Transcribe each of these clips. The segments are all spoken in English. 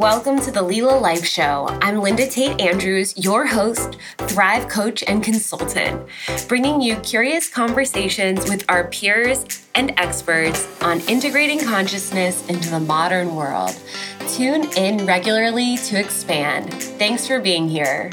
Welcome to the Lila Life Show. I'm Linda Tate Andrews, your host, Thrive Coach, and consultant, bringing you curious conversations with our peers and experts on integrating consciousness into the modern world. Tune in regularly to expand. Thanks for being here.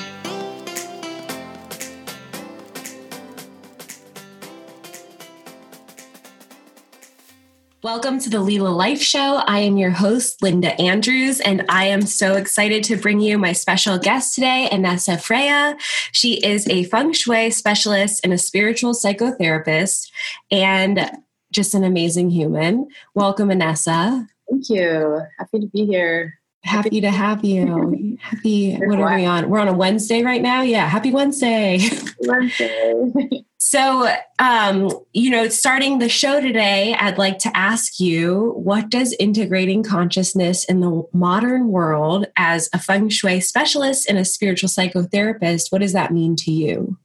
Welcome to the Lila Life Show. I am your host, Linda Andrews, and I am so excited to bring you my special guest today, Inessa Freya. She is a feng shui specialist and a spiritual psychotherapist, and just an amazing human. Welcome, Inessa. Thank you. Happy to be here. Happy to have you. Happy, what are we on? We're on a Wednesday right now. Yeah, happy Wednesday. Wednesday. so, um, you know, starting the show today, I'd like to ask you what does integrating consciousness in the modern world as a feng shui specialist and a spiritual psychotherapist, what does that mean to you?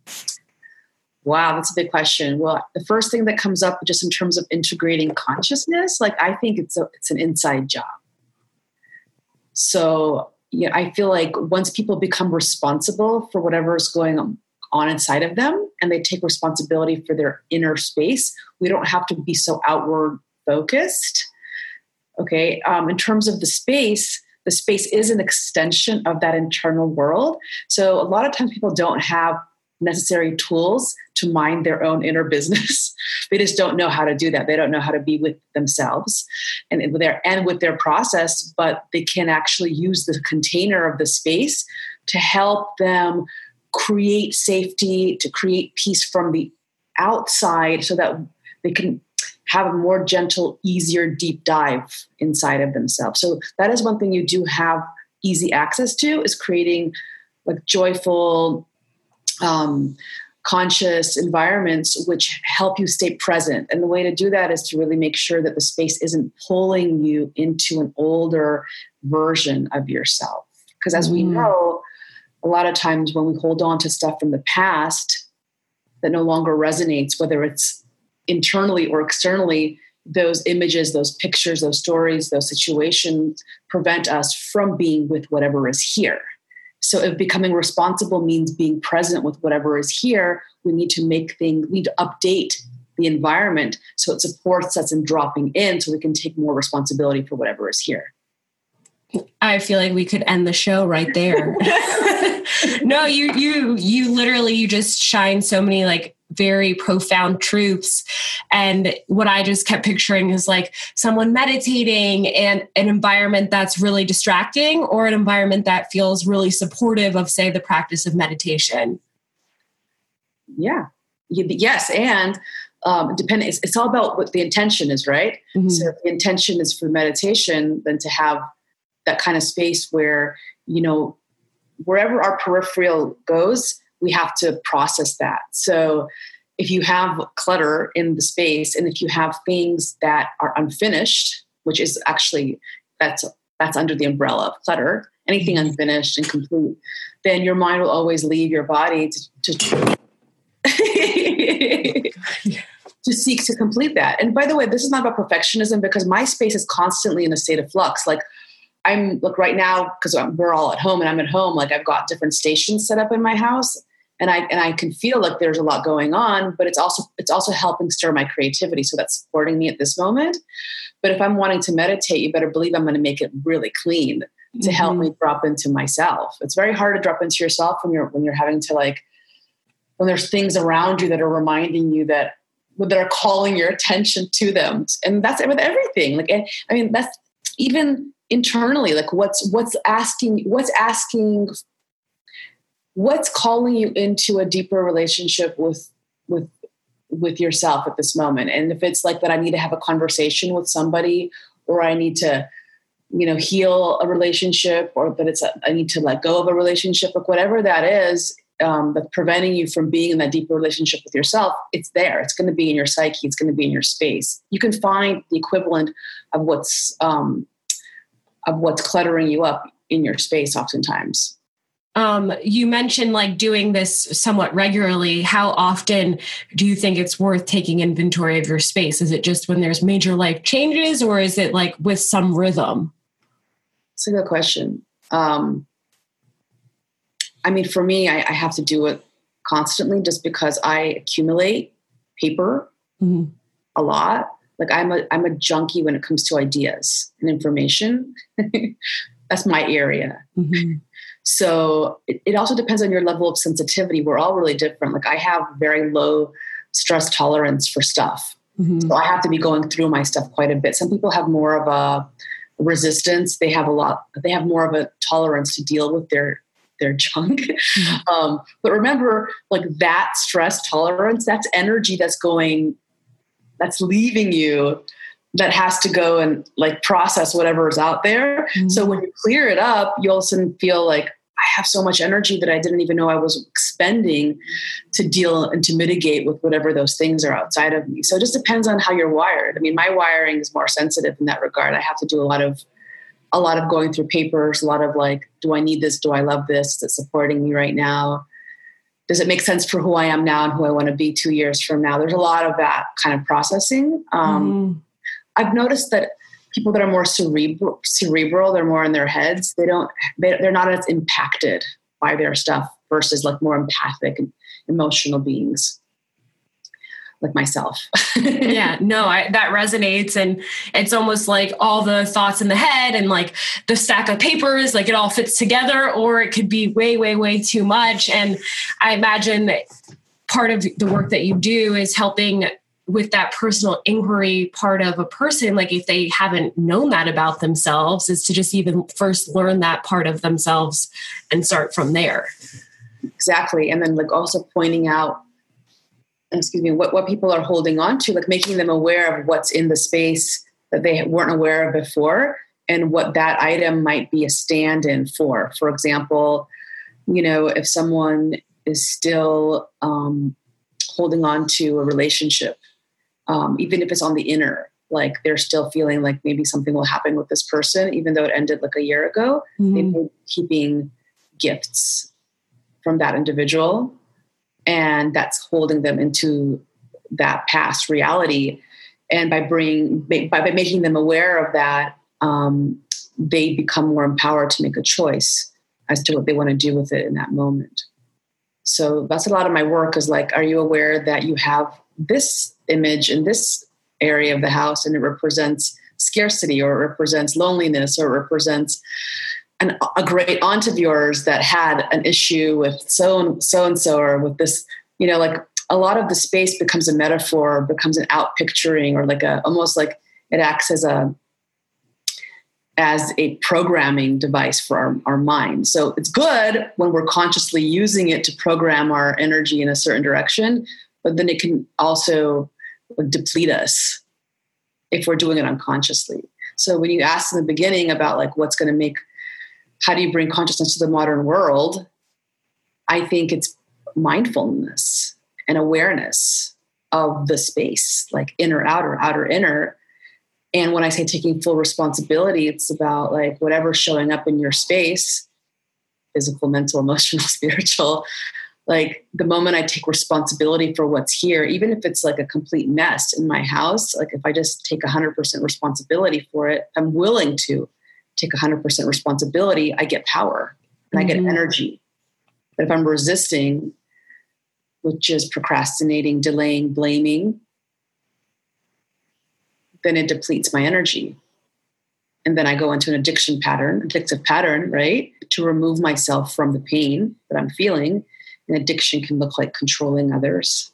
Wow, that's a big question. Well, the first thing that comes up just in terms of integrating consciousness, like I think it's a, it's an inside job so yeah, I feel like once people become responsible for whatever is going on inside of them and they take responsibility for their inner space, we don't have to be so outward focused. Okay. Um, in terms of the space, the space is an extension of that internal world. So a lot of times people don't have necessary tools to mind their own inner business. they just don't know how to do that. They don't know how to be with themselves and with their and with their process, but they can actually use the container of the space to help them create safety, to create peace from the outside so that they can have a more gentle, easier deep dive inside of themselves. So that is one thing you do have easy access to is creating like joyful um, conscious environments which help you stay present. And the way to do that is to really make sure that the space isn't pulling you into an older version of yourself. Because as mm. we know, a lot of times when we hold on to stuff from the past that no longer resonates, whether it's internally or externally, those images, those pictures, those stories, those situations prevent us from being with whatever is here. So if becoming responsible means being present with whatever is here, we need to make things, we need to update the environment so it supports us in dropping in so we can take more responsibility for whatever is here. I feel like we could end the show right there. no, you you you literally you just shine so many like very profound truths. And what I just kept picturing is like someone meditating and an environment that's really distracting or an environment that feels really supportive of, say, the practice of meditation. Yeah. Yes. And um, depending, it's, it's all about what the intention is, right? Mm-hmm. So if the intention is for meditation, then to have that kind of space where, you know, wherever our peripheral goes, we have to process that. So if you have clutter in the space and if you have things that are unfinished, which is actually that's that's under the umbrella of clutter, anything mm-hmm. unfinished and complete, then your mind will always leave your body to, to to seek to complete that. And by the way, this is not about perfectionism because my space is constantly in a state of flux. Like I'm like right now because we're all at home and I'm at home. Like I've got different stations set up in my house, and I and I can feel like there's a lot going on, but it's also it's also helping stir my creativity. So that's supporting me at this moment. But if I'm wanting to meditate, you better believe I'm going to make it really clean to mm-hmm. help me drop into myself. It's very hard to drop into yourself when you're when you're having to like when there's things around you that are reminding you that that are calling your attention to them, and that's with everything. Like I mean, that's even internally. Like what's what's asking what's asking what's calling you into a deeper relationship with with with yourself at this moment? And if it's like that i need to have a conversation with somebody or i need to you know heal a relationship or that it's a, I need to let go of a relationship or whatever that is um, that's preventing you from being in that deeper relationship with yourself it's there. It's going to be in your psyche. It's going to be in your space. You can find the equivalent of what's um, of what's cluttering you up in your space oftentimes um, you mentioned like doing this somewhat regularly. How often do you think it's worth taking inventory of your space? Is it just when there's major life changes, or is it like with some rhythm? It's a good question. Um, I mean, for me, I, I, have to do it constantly just because I accumulate paper mm-hmm. a lot. Like I'm a I'm a junkie when it comes to ideas and information. That's my area. Mm-hmm. So it, it also depends on your level of sensitivity. We're all really different. Like I have very low stress tolerance for stuff. Mm-hmm. So I have to be going through my stuff quite a bit. Some people have more of a resistance. They have a lot, they have more of a tolerance to deal with their their junk. Mm-hmm. Um, but remember, like that stress tolerance, that's energy that's going, that's leaving you that has to go and like process whatever is out there. Mm-hmm. So when you clear it up, you all of a sudden feel like I have so much energy that I didn't even know I was expending to deal and to mitigate with whatever those things are outside of me. So it just depends on how you're wired. I mean, my wiring is more sensitive in that regard. I have to do a lot of a lot of going through papers, a lot of like, do I need this? Do I love this? Is it supporting me right now? Does it make sense for who I am now and who I want to be two years from now? There's a lot of that kind of processing. Um, mm. I've noticed that people that are more cerebral, cerebral, they're more in their heads. They don't, they, they're not as impacted by their stuff versus like more empathic and emotional beings like myself. yeah, no, I, that resonates. And it's almost like all the thoughts in the head and like the stack of papers, like it all fits together, or it could be way, way, way too much. And I imagine that part of the work that you do is helping with that personal inquiry part of a person like if they haven't known that about themselves is to just even first learn that part of themselves and start from there exactly and then like also pointing out excuse me what, what people are holding on to like making them aware of what's in the space that they weren't aware of before and what that item might be a stand-in for for example you know if someone is still um, holding on to a relationship um, even if it's on the inner like they're still feeling like maybe something will happen with this person even though it ended like a year ago mm-hmm. they've been keeping gifts from that individual and that's holding them into that past reality. And by bringing by, by making them aware of that um, they become more empowered to make a choice as to what they want to do with it in that moment. So that's a lot of my work is like are you aware that you have this image in this area of the house and it represents scarcity or it represents loneliness or it represents an, a great aunt of yours that had an issue with so and so and so or with this you know like a lot of the space becomes a metaphor becomes an out picturing or like a almost like it acts as a as a programming device for our, our mind so it's good when we're consciously using it to program our energy in a certain direction but then it can also deplete us if we're doing it unconsciously. So when you asked in the beginning about like what's going to make how do you bring consciousness to the modern world, I think it's mindfulness and awareness of the space, like inner, outer, outer, inner. And when I say taking full responsibility, it's about like whatever's showing up in your space physical, mental, emotional, spiritual like the moment I take responsibility for what's here, even if it's like a complete mess in my house, like if I just take 100% responsibility for it, I'm willing to take 100% responsibility, I get power and mm-hmm. I get mm-hmm. energy. But if I'm resisting, which is procrastinating, delaying, blaming, then it depletes my energy. And then I go into an addiction pattern, addictive pattern, right? To remove myself from the pain that I'm feeling and addiction can look like controlling others.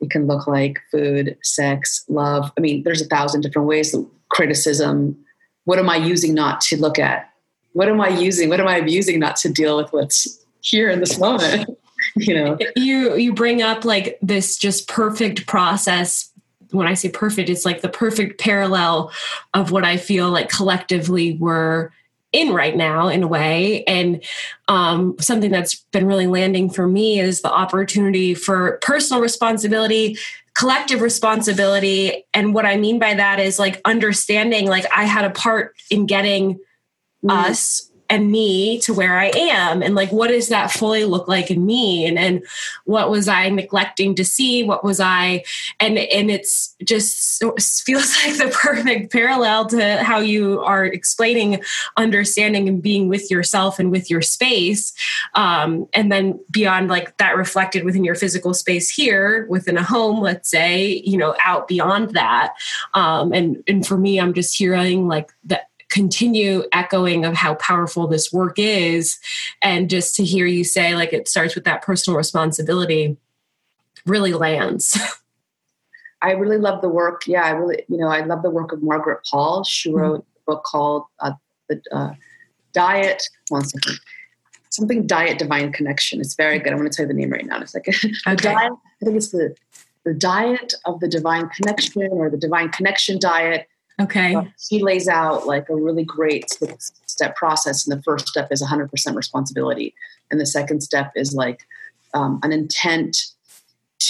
It can look like food, sex, love. I mean, there's a thousand different ways. Criticism. What am I using not to look at? What am I using? What am I abusing not to deal with what's here in this moment? you know, you you bring up like this just perfect process when I say perfect, it's like the perfect parallel of what I feel like collectively we're in right now in a way and um, something that's been really landing for me is the opportunity for personal responsibility collective responsibility and what i mean by that is like understanding like i had a part in getting mm. us and me to where I am. And like what does that fully look like in me? And what was I neglecting to see? What was I and and it's just feels like the perfect parallel to how you are explaining understanding and being with yourself and with your space um, and then beyond like that reflected within your physical space here within a home let's say you know out beyond that. Um, and and for me I'm just hearing like that continue echoing of how powerful this work is. And just to hear you say like it starts with that personal responsibility really lands. I really love the work. Yeah i really you know i love the work of margaret paul. She mm-hmm. wrote mm-hmm. a book called uh, the uh, diet. One second. Something diet divine connection. It's very good. I'm going to tell you the name right now in a second. Okay. diet, i think it's the the diet of the divine connection or the divine connection diet Okay. Uh, he lays out like a really great step process. And the first step is 100% responsibility. And the second step is like um, an intent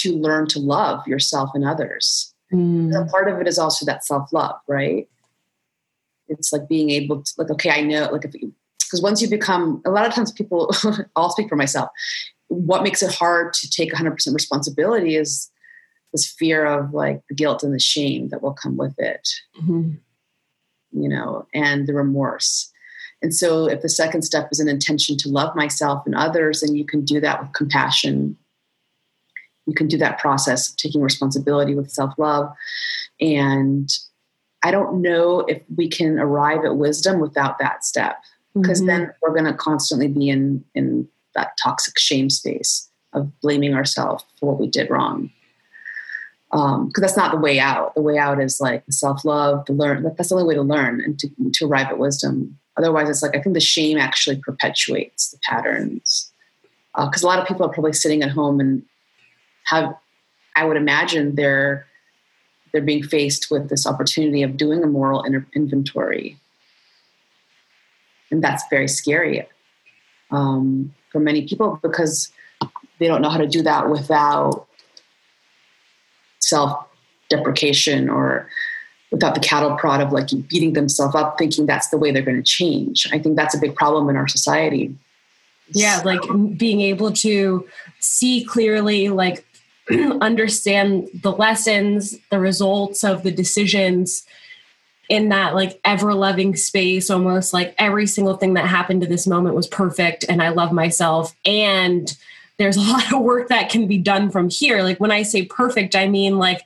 to learn to love yourself and others. Mm. part of it is also that self love, right? It's like being able to, like, okay, I know, like, if because once you become, a lot of times people, I'll speak for myself, what makes it hard to take 100% responsibility is this fear of like the guilt and the shame that will come with it. Mm-hmm. you know and the remorse. And so if the second step is an intention to love myself and others then you can do that with compassion. You can do that process of taking responsibility with self-love. And i don't know if we can arrive at wisdom without that step because mm-hmm. then we're going to constantly be in in that toxic shame space of blaming ourselves for what we did wrong because um, that's not the way out. The way out is like self love, to learn. That's the only way to learn and to, to arrive at wisdom. Otherwise, it's like I think the shame actually perpetuates the patterns. Because uh, a lot of people are probably sitting at home and have, I would imagine they're they're being faced with this opportunity of doing a moral in- inventory, and that's very scary um, for many people because they don't know how to do that without self deprecation or without the cattle prod of like beating themselves up thinking that's the way they're going to change. I think that's a big problem in our society. Yeah like being able to see clearly like understand the lessons the results of the decisions in that like ever loving space almost like every single thing that happened to this moment was perfect and i love myself and there's a lot of work that can be done from here. Like when I say perfect, I mean like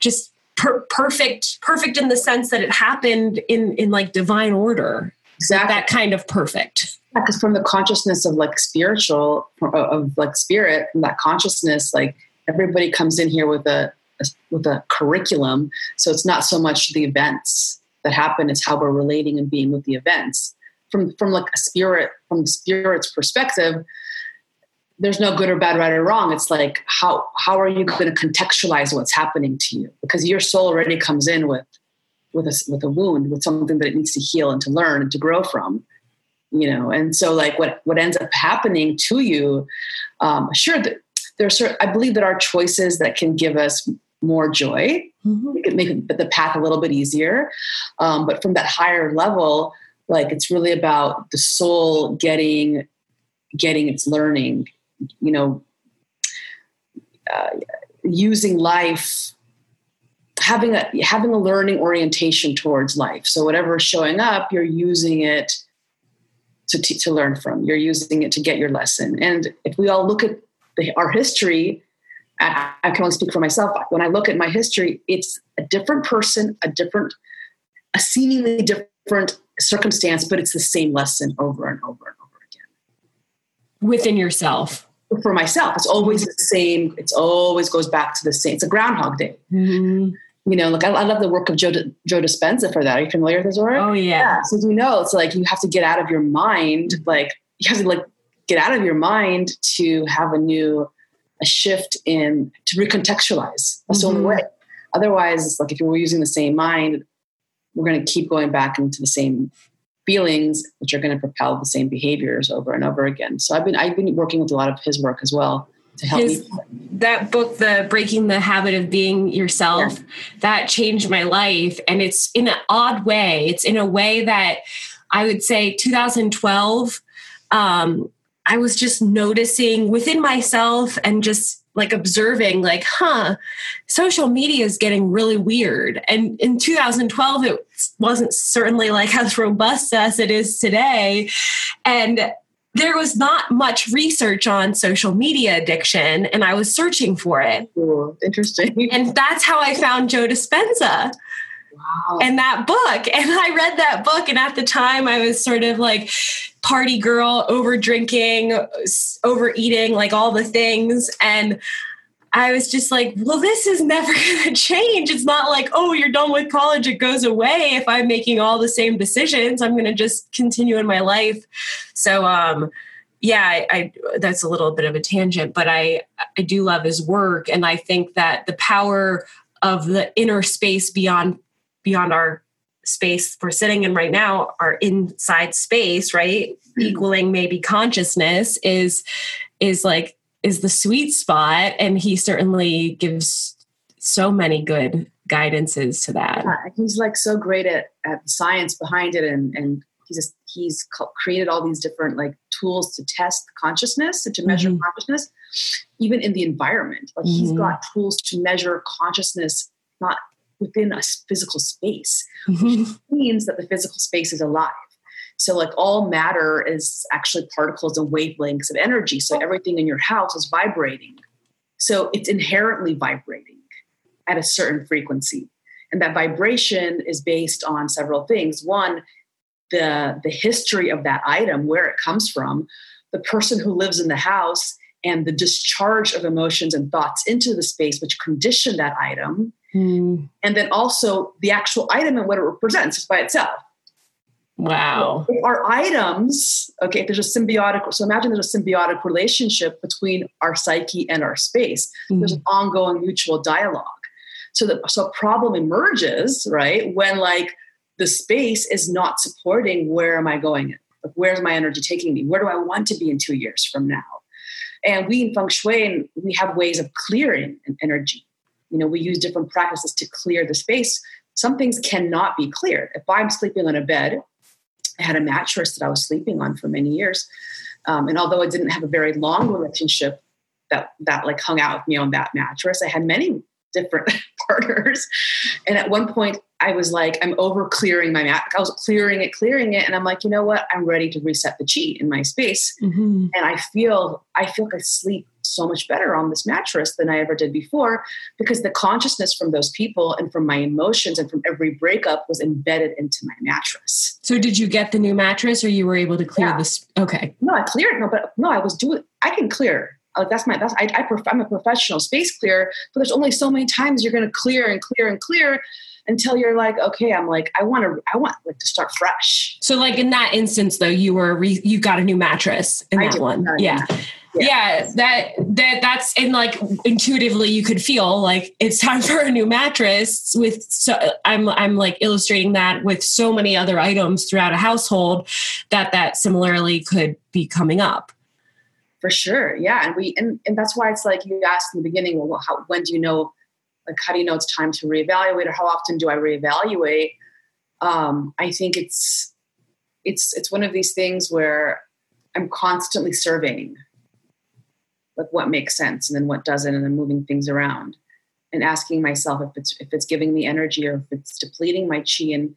just per- perfect, perfect in the sense that it happened in in like divine order. Exactly. Like that kind of perfect. Because from the consciousness of like spiritual, of like spirit, from that consciousness, like everybody comes in here with a, a with a curriculum. So it's not so much the events that happen; it's how we're relating and being with the events. From from like a spirit, from the spirit's perspective, there's no good or bad, right or wrong. It's like how how are you going to contextualize what's happening to you? Because your soul already comes in with with a with a wound, with something that it needs to heal and to learn and to grow from. You know, and so like what what ends up happening to you, um, sure that there's certain, I believe that our choices that can give us more joy, mm-hmm. make the path a little bit easier. Um, but from that higher level, like it's really about the soul getting getting its learning you know, uh, using life having a having a learning orientation towards life. So whatever is showing up you're using it to, t- to learn from. You're using it to get your lesson. And if we all look at the, our history I, I can only speak for myself. When i look at my history it's a different person a different a seemingly different circumstance but it's the same lesson over and over and over again. Within yourself for myself. It's always the same. It's always goes back to the same. It's a Groundhog Day. Mm-hmm. You know, like I, I, love the work of Joe Joe Dispenza for that. Are you familiar with his work? Oh yeah. yeah. So you know, it's like you have to get out of your mind. Like you have to like get out of your mind to have a new a shift in to recontextualize. That's mm-hmm. the only mm-hmm. way. Otherwise, it's like if we're using the same mind, we're going to keep going back into the same feelings which are going to propel the same behaviors over and over again so i've been i've been working with a lot of his work as well to help his, me that book the breaking the habit of being yourself yeah. that changed my life and it's in an odd way it's in a way that I would say 2012, um, I was just noticing within myself and just like observing like huh social media is getting really weird. And in 2012 it wasn't certainly like as robust as it is today. And there was not much research on social media addiction and i was searching for it. Ooh, interesting. And that's how i found joe dispenza and that book and i read that book and at the time i was sort of like party girl over drinking overeating like all the things and I was just like, well, this is never going to change. It's not like, oh, you're done with college, it goes away. If I'm making all the same decisions, I'm going to just continue in my life. So, um, yeah, I, I, that's a little bit of a tangent, but I I do love his work, and I think that the power of the inner space beyond beyond our space we're sitting in right now, our inside space, right, mm-hmm. equaling maybe consciousness is is like is the sweet spot and he certainly gives so many good guidances to that yeah, he's like so great at, at the science behind it and and he's just, he's created all these different like tools to test consciousness and to measure mm-hmm. consciousness even in the environment like mm-hmm. he's got tools to measure consciousness not within a physical space mm-hmm. which means that the physical space is alive so, like all matter is actually particles and wavelengths of energy. So, everything in your house is vibrating. So, it's inherently vibrating at a certain frequency. And that vibration is based on several things. One, the, the history of that item, where it comes from, the person who lives in the house, and the discharge of emotions and thoughts into the space, which condition that item. Mm. And then also the actual item and what it represents by itself. Wow. If our items, okay, if there's a symbiotic, so imagine there's a symbiotic relationship between our psyche and our space. Mm-hmm. There's an ongoing mutual dialogue. So the so a problem emerges, right, when like the space is not supporting where am I going? Like where's my energy taking me? Where do I want to be in two years from now? And we in feng shui, we have ways of clearing energy. You know, we use different practices to clear the space. Some things cannot be cleared. If I'm sleeping on a bed I had a mattress that I was sleeping on for many years. Um, and although I didn't have a very long relationship that that like hung out with me on that mattress, I had many different partners. And at one point, I was like, I'm over clearing my mat. I was clearing it, clearing it, and I'm like, you know what? I'm ready to reset the chi in my space. Mm-hmm. And I feel, I feel like I sleep so much better on this mattress than I ever did before because the consciousness from those people and from my emotions and from every breakup was embedded into my mattress. So did you get the new mattress or you were able to clear yeah. this? Okay. No, I cleared. No, but no, I was doing, I can clear like that's my that's I, I I'm a professional space clear, but there's only so many times you're going to clear and clear and clear until you're like, okay, I'm like, I want to, I want like to start fresh. So like in that instance though, you were, re- you got a new mattress in I that one. Yeah. yeah. Yeah. That, that, that's, and like intuitively you could feel like it's time for a new mattress with, so I'm, I'm like illustrating that with so many other items throughout a household that that similarly could be coming up for sure yeah and we and, and that's why it's like you asked in the beginning well how, when do you know like how do you know it's time to reevaluate or how often do i reevaluate? Um, i think it's it's it's one of these things where i'm constantly surveying like what makes sense and then what doesn't and then moving things around and asking myself if it's if it's giving me energy or if it's depleting my chi. And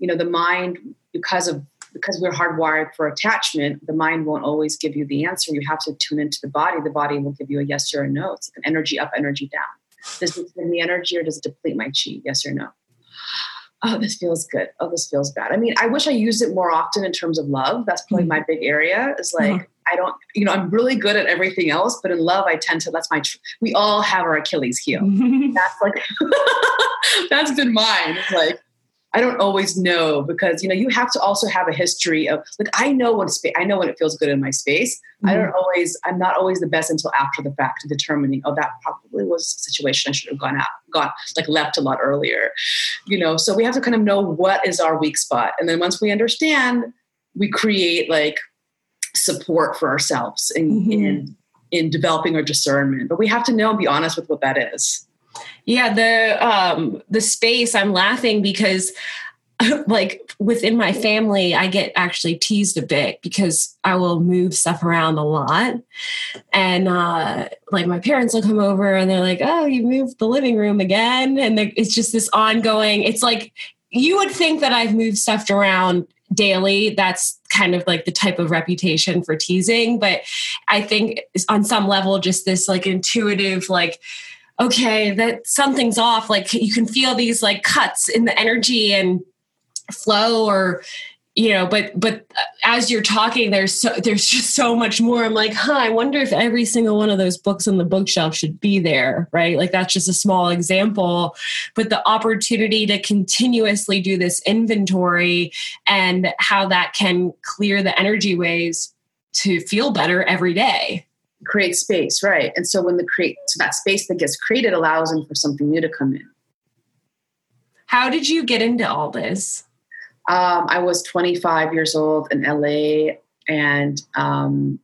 you know the mind because of because we're hardwired for attachment, the mind won't always give you the answer. You have to tune into the body. The body will give you a yes or a no. It's an energy up, energy down. Does it give me energy or does it deplete my chi? Yes or no? Oh, this feels good. Oh, this feels bad. I mean, I wish I used it more often in terms of love. That's probably mm-hmm. my big area. Is like uh-huh. I don't, you know, I'm really good at everything else, but in love, I tend to. That's my. Tr- we all have our Achilles heel. that's like that's been mine. It's like I don't always know because you know you have to also have a history of like I know when space I know when it feels good in my space. Mm-hmm. I don't always I'm not always the best until after the fact determining oh that probably was a situation I should have gone out gone like left a lot earlier. You know, so we have to kind of know what is our weak spot and then once we understand we create like support for ourselves in mm-hmm. in in developing our discernment. But we have to know and be honest with what that is. Yeah, the um the space I'm laughing because like within my family, I get actually teased a bit because I will move stuff around a lot. And uh, like my parents will come over and they're like, oh, you moved the living room again. And it's just this ongoing, it's like, you would think that I've moved stuff around daily. That's kind of like the type of reputation for teasing. But I think on some level, just this like intuitive, like, okay, that something's off. Like you can feel these like cuts in the energy and flow or you know but but uh, as you're talking there's so there's just so much more. I'm like huh i wonder if every single one of those books on the bookshelf should be there right? Like that's just a small example. But the opportunity to continuously do this inventory and how that can clear the energy ways to feel better every day create space right and so when the create so that space that gets created allows them for something new to come in how did you get into all this um, I was 25 years old in LA, and um,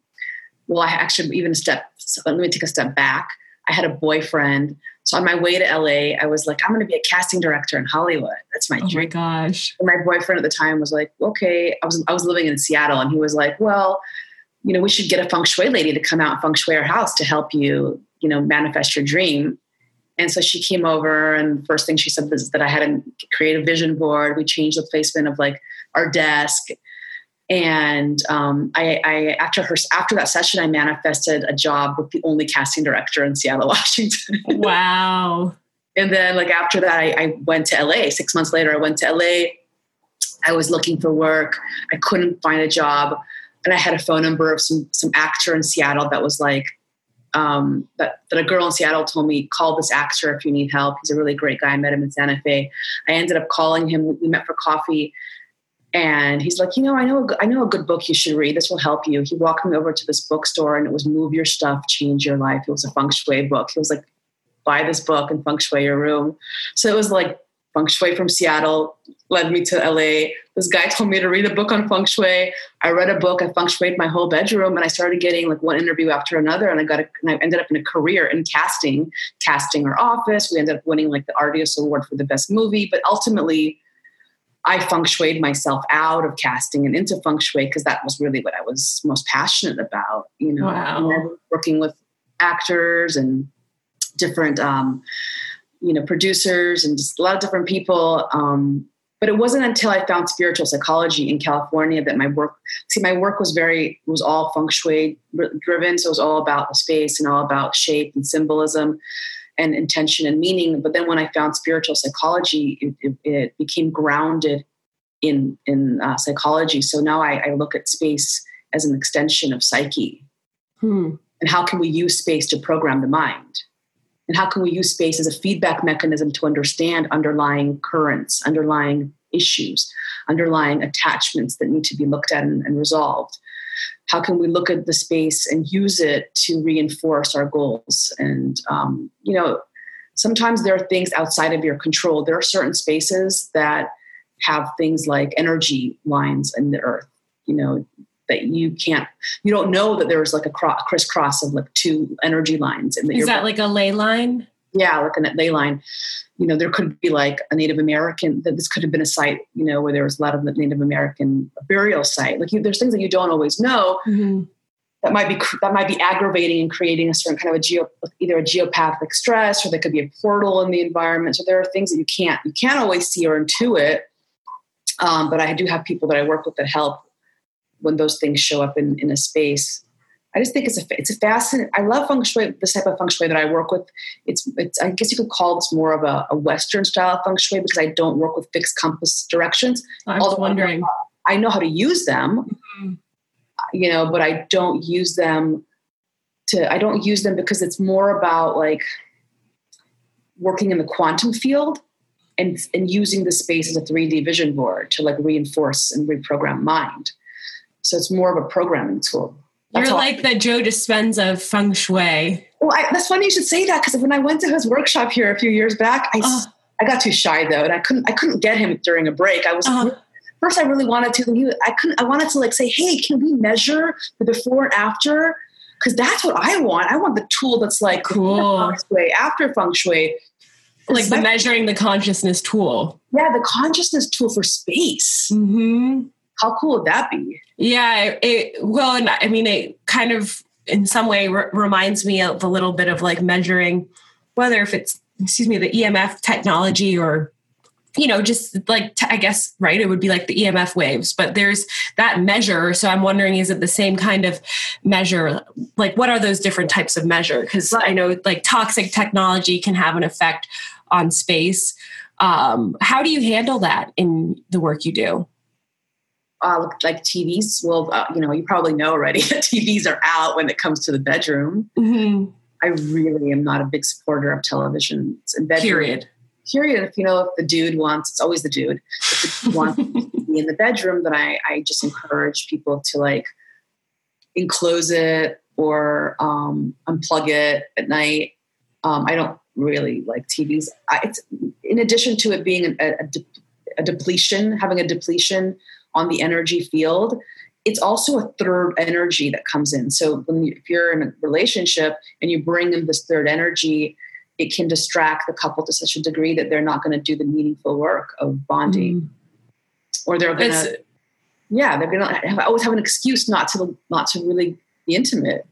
well, I actually even step. Let me take a step back. I had a boyfriend, so on my way to LA, I was like, I'm going to be a casting director in Hollywood. That's my oh dream. my gosh! And my boyfriend at the time was like, okay. I was I was living in Seattle, and he was like, well, you know, we should get a feng shui lady to come out and feng shui our house to help you, you know, manifest your dream. And so she came over, and first thing she said was that I had to create a vision board. We changed the placement of like our desk, and um, I, I, after her after that session, I manifested a job with the only casting director in Seattle, Washington. Wow! and then, like after that, I, I went to LA. Six months later, I went to LA. I was looking for work. I couldn't find a job, and I had a phone number of some some actor in Seattle that was like um, that, that a girl in Seattle told me, call this actor if you need help. He's a really great guy. I met him in Santa Fe. I ended up calling him. We met for coffee. And he's like, you know, I know, a, I know a good book you should read. This will help you. He walked me over to this bookstore and it was Move Your Stuff, Change Your Life. It was a feng shui book. He was like, buy this book and feng shui your room. So it was like feng shui from Seattle led me to LA. This guy told me to read a book on feng shui. I read a book. I feng shuied my whole bedroom, and I started getting like one interview after another. And I got, a, and I ended up in a career in casting, casting our office. We ended up winning like the Artios Award for the best movie. But ultimately, I feng shuied myself out of casting and into feng shui because that was really what I was most passionate about. You know, wow. working with actors and different. Um, you know producers and just a lot of different people um, but it wasn't until i found spiritual psychology in california that my work see my work was very was all feng shui driven. So it was all about the space and all about shape and symbolism and intention and meaning. But then when i found spiritual psychology it, it, it became grounded in in uh, psychology. So now I, I, look at space as an extension of psyche. Hmm. and how can we use space to program the mind and how can we use space as a feedback mechanism to understand underlying currents, underlying issues, underlying attachments that need to be looked at and, and resolved? How can we look at the space and use it to reinforce our goals? And, um, you know, sometimes there are things outside of your control. There are certain spaces that have things like energy lines in the earth. You know, that you can't you don't know that there's like a crisscross of like two energy lines and is that like a ley line? Yeah like a ley line. You know there could be like a native american that this could have been a site you know where there was a lot of the native american burial site. Like you, there's things that you don't always know mm-hmm. that might be that might be aggravating and creating a certain kind of a geo either a geopathic stress or there could be a portal in the environment. So there are things that you can't you can't always see or intuit. Um, but i do have people that i work with that help when those things show up in, in a space. I just think it's a it's a fascinating. I love feng shui. This type of feng shui that I work with, it's it's. I guess you could call this more of a, a Western style feng shui because I don't work with fixed compass directions. I was wondering. I know how to use them, mm-hmm. you know, but I don't use them to. I don't use them because it's more about like working in the quantum field and and using the space as a 3D vision board to like reinforce and reprogram mind. So it's more of a programming tool. That's You're like the Joe Dispenza of feng shui. Well, I, that's funny you should say that because when I went to his workshop here a few years back, I, uh, I got too shy though, and I couldn't I couldn't get him during a break. I was uh, first I really wanted to, he, I couldn't. I wanted to like say, hey, can we measure the before and after? Because that's what I want. I want the tool that's like cool. feng shui, after feng shui, like the measuring the consciousness tool. Yeah, the consciousness tool for space. Mm-hmm. How cool would that be? Yeah, it, well, and I mean, it kind of in some way re- reminds me of a little bit of like measuring whether if it's excuse me the EMF technology or you know just like t- I guess right it would be like the EMF waves but there's that measure. So I'm wondering is it the same kind of measure? Like what are those different types of measure? Because right. I know like toxic technology can have an effect on space. Um, how do you handle that in the work you do uh, like TVs. Well, uh, you know, you probably know already that TVs are out when it comes to the bedroom. Mm-hmm. I really am not a big supporter of television in bedroom. Period. Period. If you know, if the dude wants, it's always the dude. If the dude wants to be in the bedroom, then I, I just encourage people to like enclose it or um, unplug it at night. Um, I don't really like TVs. I, it's in addition to it being a, a, de- a depletion, having a depletion on the energy field it's also a third energy that comes in. So when you, if you're in a relationship and you bring in this third energy it can distract the couple to such a degree that they're not going to do the meaningful work of bonding. Mm. or they're going to yeah they're going to have, always have an excuse not to not to really be intimate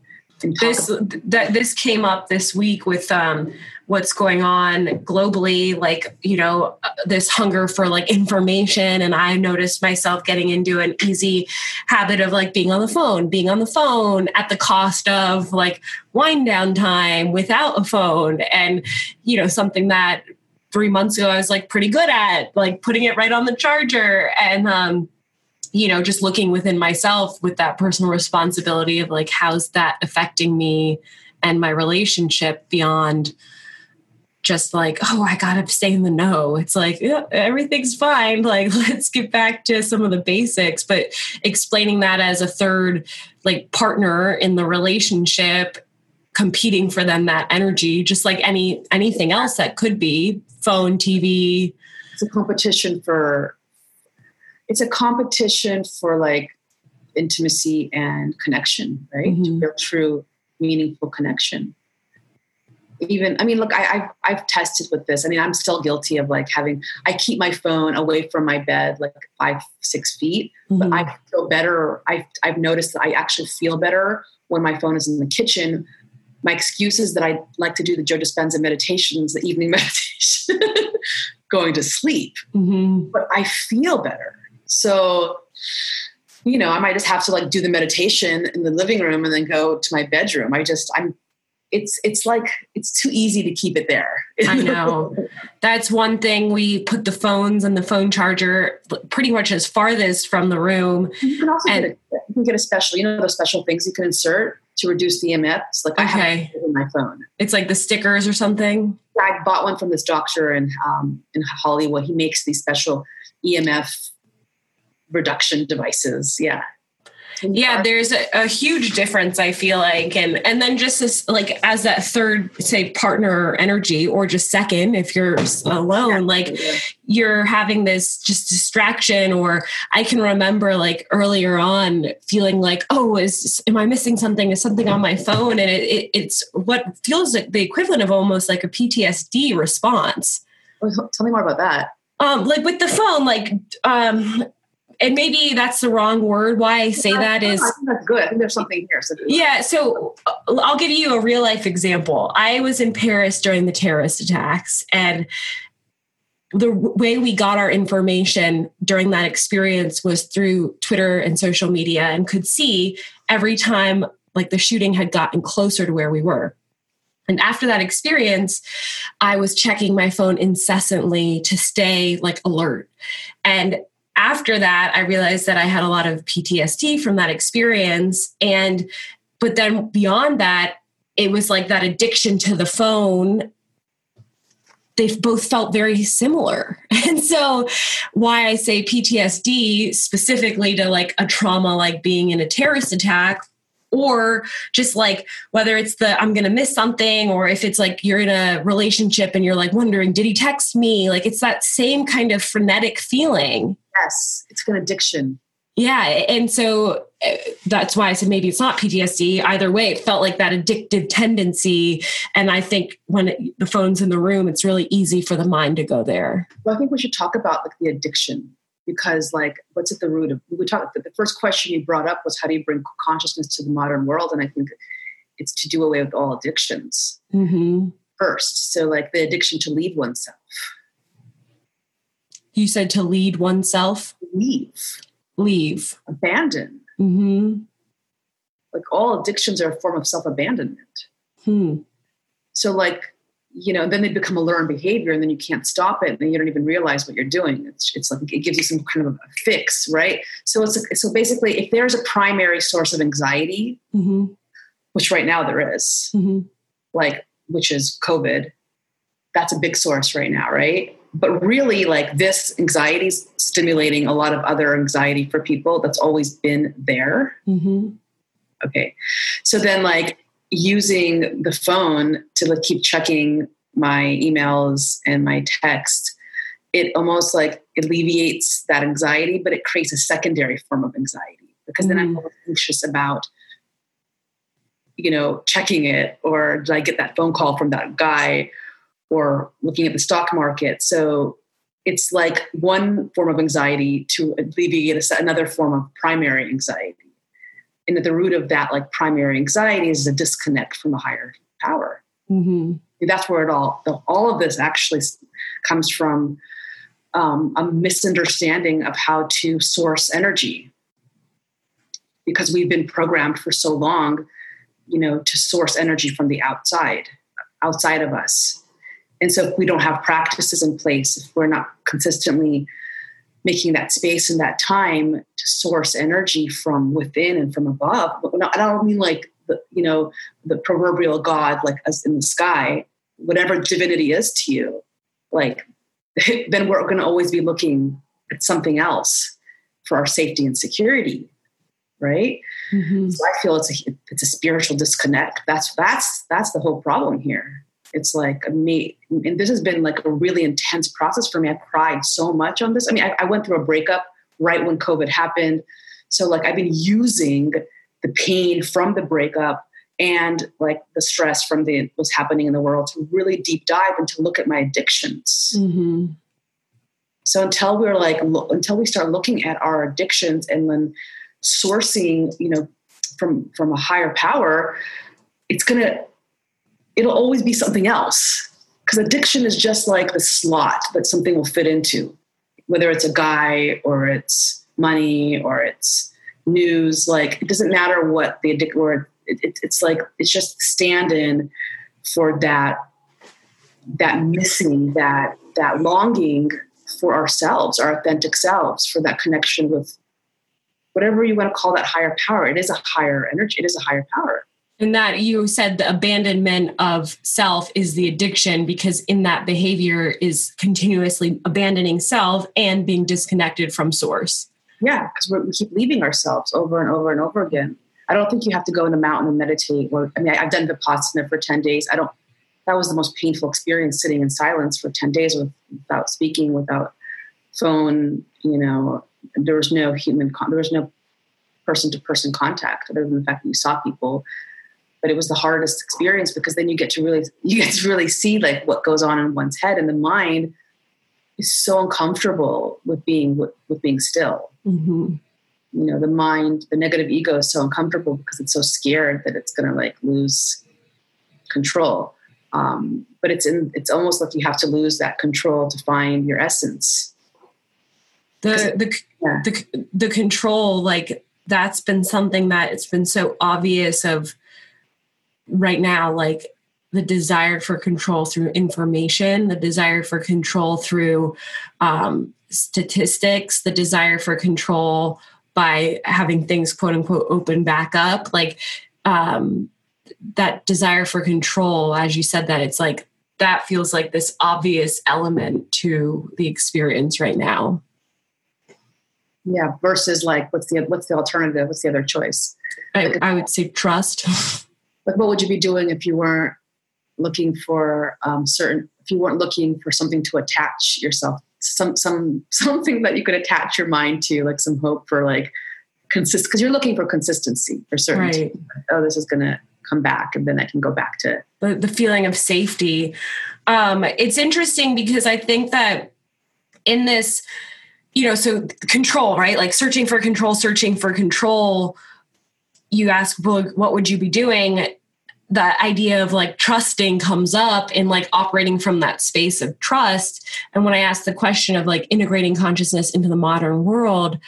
this that this came up this week with um, what's going on globally like you know this hunger for like information and i noticed myself getting into an easy habit of like being on the phone being on the phone at the cost of like wind down time without a phone and you know something that three months ago i was like pretty good at like putting it right on the charger and um you know just looking within myself with that personal responsibility of like how's that affecting me and my relationship beyond just like oh i gotta stay in the know it's like yeah, everything's fine. Like let's get back to some of the basics. But explaining that as a third like partner in the relationship competing for them that energy just like any anything else that could be phone tv it's a competition for it's a competition for like intimacy and connection, right? Mm-hmm. To build true, meaningful connection. Even, I mean, look, I, I've, I've tested with this. I mean, I'm still guilty of like having, I keep my phone away from my bed like five, six feet, mm-hmm. but I feel better. I, I've noticed that I actually feel better when my phone is in the kitchen. My excuse is that I like to do the Joe Dispenza meditations, the evening meditation, going to sleep. Mm-hmm. But I feel better. So, you know, I might just have to like do the meditation in the living room and then go to my bedroom. I just, I'm, it's, it's like, it's too easy to keep it there. I know. That's one thing. We put the phones and the phone charger pretty much as farthest from the room. You can also and, get, a, you can get a special, you know, those special things you can insert to reduce the EMFs. Like okay. I have in my phone. It's like the stickers or something. I bought one from this doctor in um, in Hollywood. He makes these special EMF reduction devices. Yeah. Yeah, there's a, a, huge difference. I feel like, and and then just this, like as that third, say, partner energy, or just second, if you're alone, like you're having this just distraction. Or I can remember like earlier on feeling like, oh, is am I missing something? Is something on my phone? And it, it, it's what feels like the equivalent of almost like a PTSD response. Tell me more about that. Um, like with the phone, like um, and maybe that's the wrong word. Why I say that is that's good. I think there's something here. So yeah. So uh, I'll give you a real life example. I was in Paris during the terrorist attacks, and the way we got our information during that experience was through Twitter and social media, and could see every time like the shooting had gotten closer to where we were. And after that experience, I was checking my phone incessantly to stay like alert. And after that, I realized that I had a lot of PTSD from that experience. And, but then beyond that, it was like that addiction to the phone. They both felt very similar. And so, why I say PTSD specifically to like a trauma like being in a terrorist attack or just like whether it's the i'm gonna miss something or if it's like you're in a relationship and you're like wondering did he text me like it's that same kind of frenetic feeling yes it's an addiction Yeah. And so uh, that's why I said maybe it's not PTSD. Either way, it felt like that addictive tendency. And I think when it, the phone's in the room, it's really easy for the mind to go there. Well, I think we should talk about like the addiction because like what's at the root of we talk the first question you brought up was how do you bring consciousness to the modern world and i think it's to do away with all addictions mm-hmm. first so like the addiction to leave oneself you said to lead oneself leave leave abandon mm-hmm. like all addictions are a form of self-abandonment hmm. so like you know then they become a learned behavior and then you can't stop it and then you don't even realize what you're doing it's, it's like it gives you some kind of a fix right so it's a, so basically if there's a primary source of anxiety mm-hmm. which right now there is, mm-hmm. like which is covid that's a big source right now right but really like this anxiety is stimulating a lot of other anxiety for people that's always been there Mm-hmm. okay so then like using the phone to like keep checking my emails and my text it almost like alleviates that anxiety but it creates a secondary form of anxiety because then i'm Mm. always anxious about you know checking it or did i get that phone call from that guy or looking at the stock market. So it's like one form of anxiety to alleviate another form of primary anxiety. And at the root of that like primary anxiety is a disconnect from a higher power. Mm-hmm. that's where it all the, all of this actually comes from um, a misunderstanding of how to source energy. Because we've been programmed for so long you know to source energy from the outside outside of us and so if we don't have practices in place if we're not consistently making that space and that time to source energy from within and from above i don't mean like the you know the proverbial god like us in the sky whatever divinity is to you like then we're going to always be looking at something else for our safety and security right? Mm-hmm. so i feel it's a it's a spiritual disconnect. That's that's that's the whole problem here it's like me and this has been like a really intense process for me. I cried so much on this. I mean I, I went through a breakup right when covid happened. So like i've been using the pain from the breakup and like the stress from the what's happening in the world to really deep dive and to look at my addictions. Mm-hmm. so until we're like lo- until we start looking at our addictions and then sourcing, you know, from from a higher power, it's gonna it'll always be something else. Because addiction is just like the slot that something will fit into, whether it's a guy or it's money or it's news. Like it doesn't matter what the addict or it, it, it's like it's just stand in for that that missing that that longing for ourselves, our authentic selves, for that connection with whatever you want to call that higher power. It is a higher energy, it is a higher power. And that you said the abandonment of self is the addiction because in that behavior is continuously abandoning self and being disconnected from source. Yeah, because we keep leaving ourselves over and over and over again. I don't think you have to go in the mountain and meditate. Or I mean, I, I've done vipassana for ten days. I don't. That was the most painful experience, sitting in silence for ten days with, without speaking, without phone. You know, there was no human. Con- there was no person to person contact, other than the fact that you saw people. But it was the hardest experience because then you get to really you get to really see like what goes on in one's head and the mind is so uncomfortable with being with, with being still Mm-hmm. you know the mind the negative ego is so uncomfortable because it's so scared that it's going to like lose control um, but it's in it's almost like you have to lose that control to find your essence The the Yeah. the the control like that's been something that it's been so obvious of right now like the desire for control through information the desire for control through um, statistics the desire for control by having things quote unquote open back up like um, that desire for control as you said that it's like that feels like this obvious element to the experience right now. Yeah versus like what's the what's the alternative? What's the other choice? I, I would say trust. like what would you be doing if you weren't looking for um, certain if you weren't looking for something to attach yourself some some something that you could attach your mind to like some hope for like consist because you're looking for consistency for certainty. Right. Oh, this is going to come back, and then I can go back to the, the feeling of safety. Um, it's interesting because I think that in this, you know, so control, right? Like searching for control, searching for control. You ask, well, what would you be doing? The idea of like trusting comes up in like operating from that space of trust. And when i ask the question of like integrating consciousness into the modern world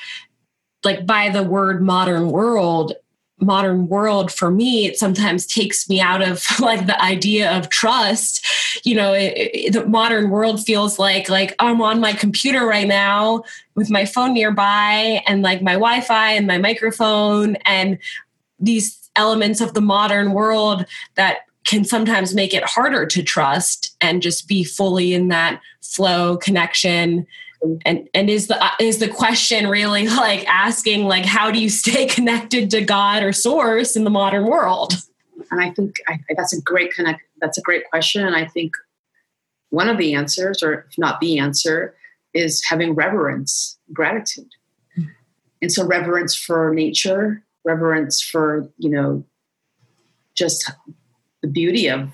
like by the word modern world modern world for me it sometimes takes me out of like the idea of trust. You know it, it, the modern world feels like like i'm on my computer right now with my phone nearby and like my wi-fi and my microphone and these elements of the modern world that can sometimes make it harder to trust and just be fully in that flow connection. And and is the is the question really like asking like how do you stay connected to god or source in the modern world? And i think I, that's a great connect that's a great question. And i think one of the answers or if not the answer is having reverence gratitude. Mm-hmm. and so reverence for nature reverence for you know just the beauty of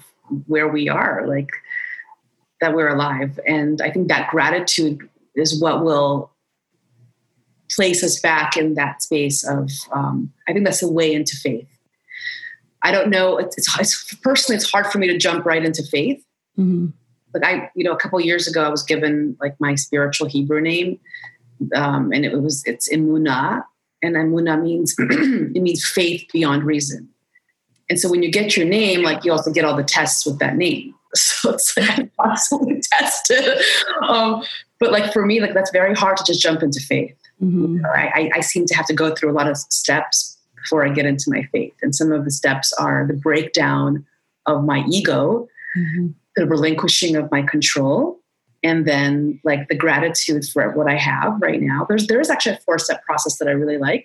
where we are like that we're alive. And i think that gratitude is what will place us back in that space of um, i think that's the way into faith. I don't know it's, it's, personally it's hard for me to jump right into faith. Mm-hmm. like i you know a couple years ago i was given like my spiritual hebrew name um, and it was it's Emunah and Emunah means it means faith beyond reason. And so when you get your name, like you also get all the tests with that name. So it's like constantly tested. Um, but like for me, like that's very hard to just jump into faith. Mm-hmm. I, I seem to have to go through a lot of steps before I get into my faith. And some of the steps are the breakdown of my ego, mm-hmm. the relinquishing of my control, and then like the gratitude for what I have right now. There's there is actually a four step process that I really like,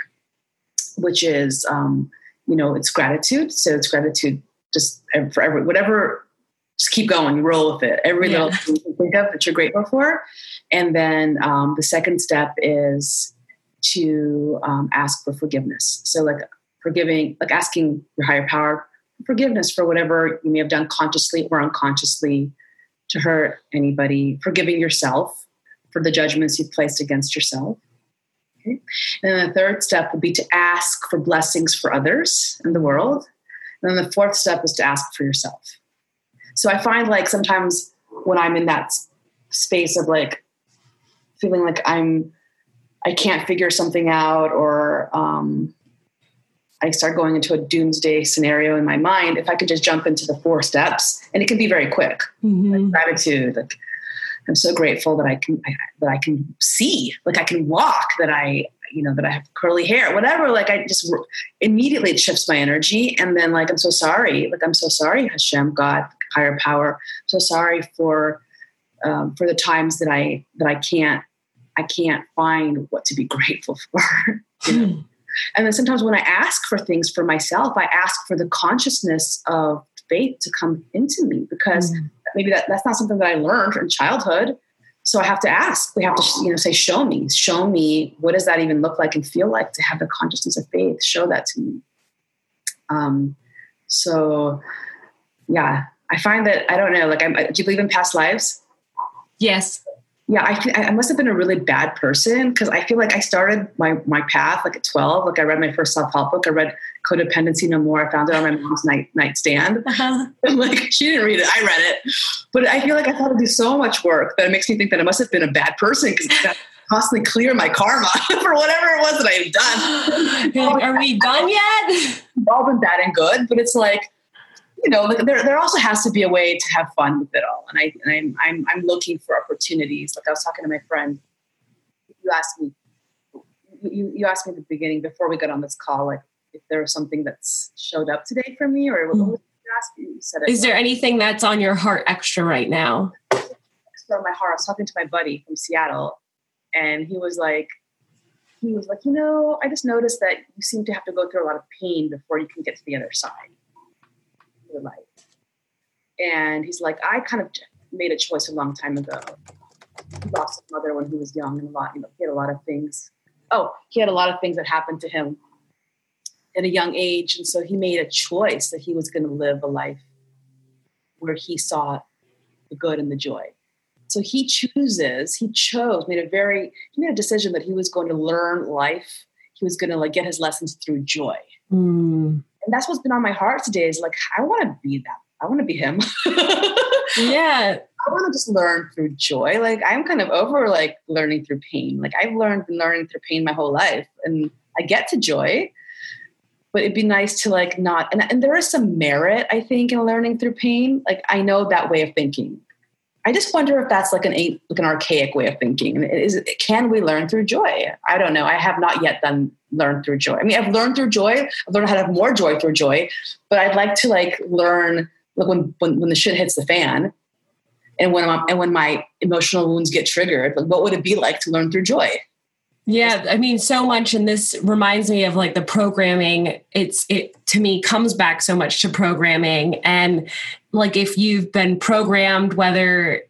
which is um, you know it's gratitude. So it's gratitude just for every whatever. Just keep going. Roll with it. Every yeah. little thing you think of that you're grateful for, and then um, the second step is to um, ask for forgiveness. So like forgiving, like asking your higher power forgiveness for whatever you may have done consciously or unconsciously to hurt anybody, forgiving yourself for the judgments you've placed against yourself. Okay. And then the third step would be to ask for blessings for others in the world. And then the fourth step is to ask for yourself. So I find like sometimes when I'm in that space of like feeling like I'm, I can't figure something out or um, I start going into a doomsday scenario in my mind, if I could just jump into the four steps, and it can be very quick. Mm-hmm. Like gratitude, like I'm so grateful that I can I, that I can see, like I can walk, that I you know that I have curly hair, whatever. Like I just immediately it shifts my energy, and then like I'm so sorry, like I'm so sorry, Hashem, God, higher power, I'm so sorry for um, for the times that I that I can't I can't find what to be grateful for. you know? And then sometimes when I ask for things for myself, I ask for the consciousness of faith to come into me because mm. maybe that, that's not something that I learned in childhood. So I have to ask. We have to, you know, say, "Show me, show me. What does that even look like and feel like to have the consciousness of faith? Show that to me." Um, so, yeah, I find that I don't know. Like, I'm, do you believe in past lives? Yes yeah, I, I must have been a really bad person because I feel like I started my my path like at 12. Like I read my first self help book. I read Codependency No More. I found it on my mom's night nightstand. Uh-huh. like she didn't read it. I read it, but I feel like I had to do so much work that it makes me think that I must have been a bad person because constantly clear my karma for whatever it was that I had done. Are we done yet? All been bad and good, but it's like you know, there, there also has to be a way to have fun with it all. And, I, and I'm, I'm, I'm looking for opportunities. Like I was talking to my friend, you asked me, you, you asked me at the beginning before we got on this call, like if there was something that's showed up today for me or mm-hmm. you said Is there anything that's on your heart extra right now? Extra on my heart. I was talking to my buddy from Seattle and he was like, he was like, you know, I just noticed that you seem to have to go through a lot of pain before you can get to the other side your life. And he's like, I kind of made a choice a long time ago. He lost his mother when he was young and a lot, you know, he had a lot of things oh, he had a lot of things that happened to him at a young age. And so he made a choice that he was going to live a life where he saw the good and the joy. So he chooses, he chose, made a very, he made a decision that he was going to learn life. He was going to like get his lessons through joy. Mm. And that's what's been on my heart today is like, I want to be that. I want to be him. yeah. I want to just learn through joy. Like I'm kind of over like learning through pain. Like I've learned and learning through pain my whole life and I get to joy but it'd be nice to like not and, and there is some merit i think in learning through pain like i know that way of thinking i just wonder if that's like an like an archaic way of thinking is can we learn through joy i don't know i have not yet done learn through joy. I mean i've learned through joy. I've learned how to have more joy through joy but i'd like to like learn like when when, when the shit hits the fan and when I'm, and when my emotional wounds get triggered like what would it be like to learn through joy? Yeah, I mean, so much, and this reminds me of like the programming. It's it to me comes back so much to programming, and like if you've been programmed, whether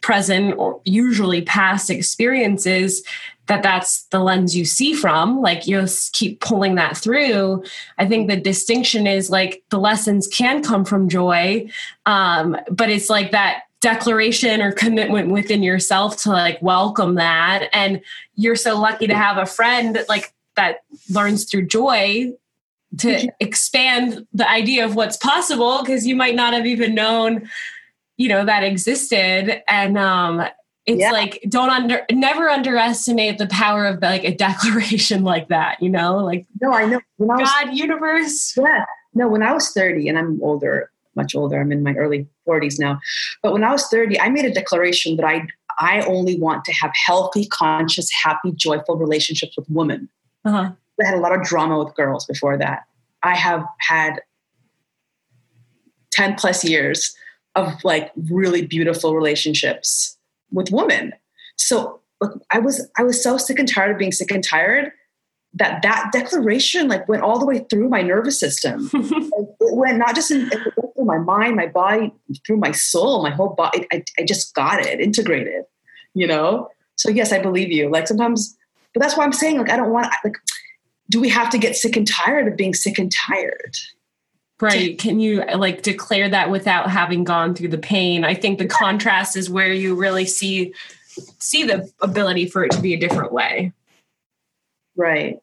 present or usually past experiences, that that's the lens you see from. Like you keep pulling that through. I think the distinction is like the lessons can come from joy, um, but it's like that declaration or commitment within yourself to like welcome that and you're so lucky to have a friend like that learns through joy to expand the idea of what's possible because you might not have even known you know that existed and um it's yeah. like don't under never underestimate the power of like a declaration like that you know like no i know when I was, god universe yeah no when i was 30 and i'm older much older. I'm in my early 40s now. But when I was 30, I made a declaration that I I only want to have healthy, conscious, happy, joyful relationships with women. Uh-huh. I had a lot of drama with girls before that. I have had 10 plus years of like really beautiful relationships with women. So look, I was I was so sick and tired of being sick and tired that that declaration like went all the way through my nervous system. it went not just in, through my mind, my body, through my soul, my whole body. I, I just got it integrated, you know. So yes, I believe you. Like sometimes, but that's why I'm saying like I don't want like. Do we have to get sick and tired of being sick and tired? Right. Can you like declare that without having gone through the pain? I think the contrast is where you really see see the ability for it to be a different way. Right.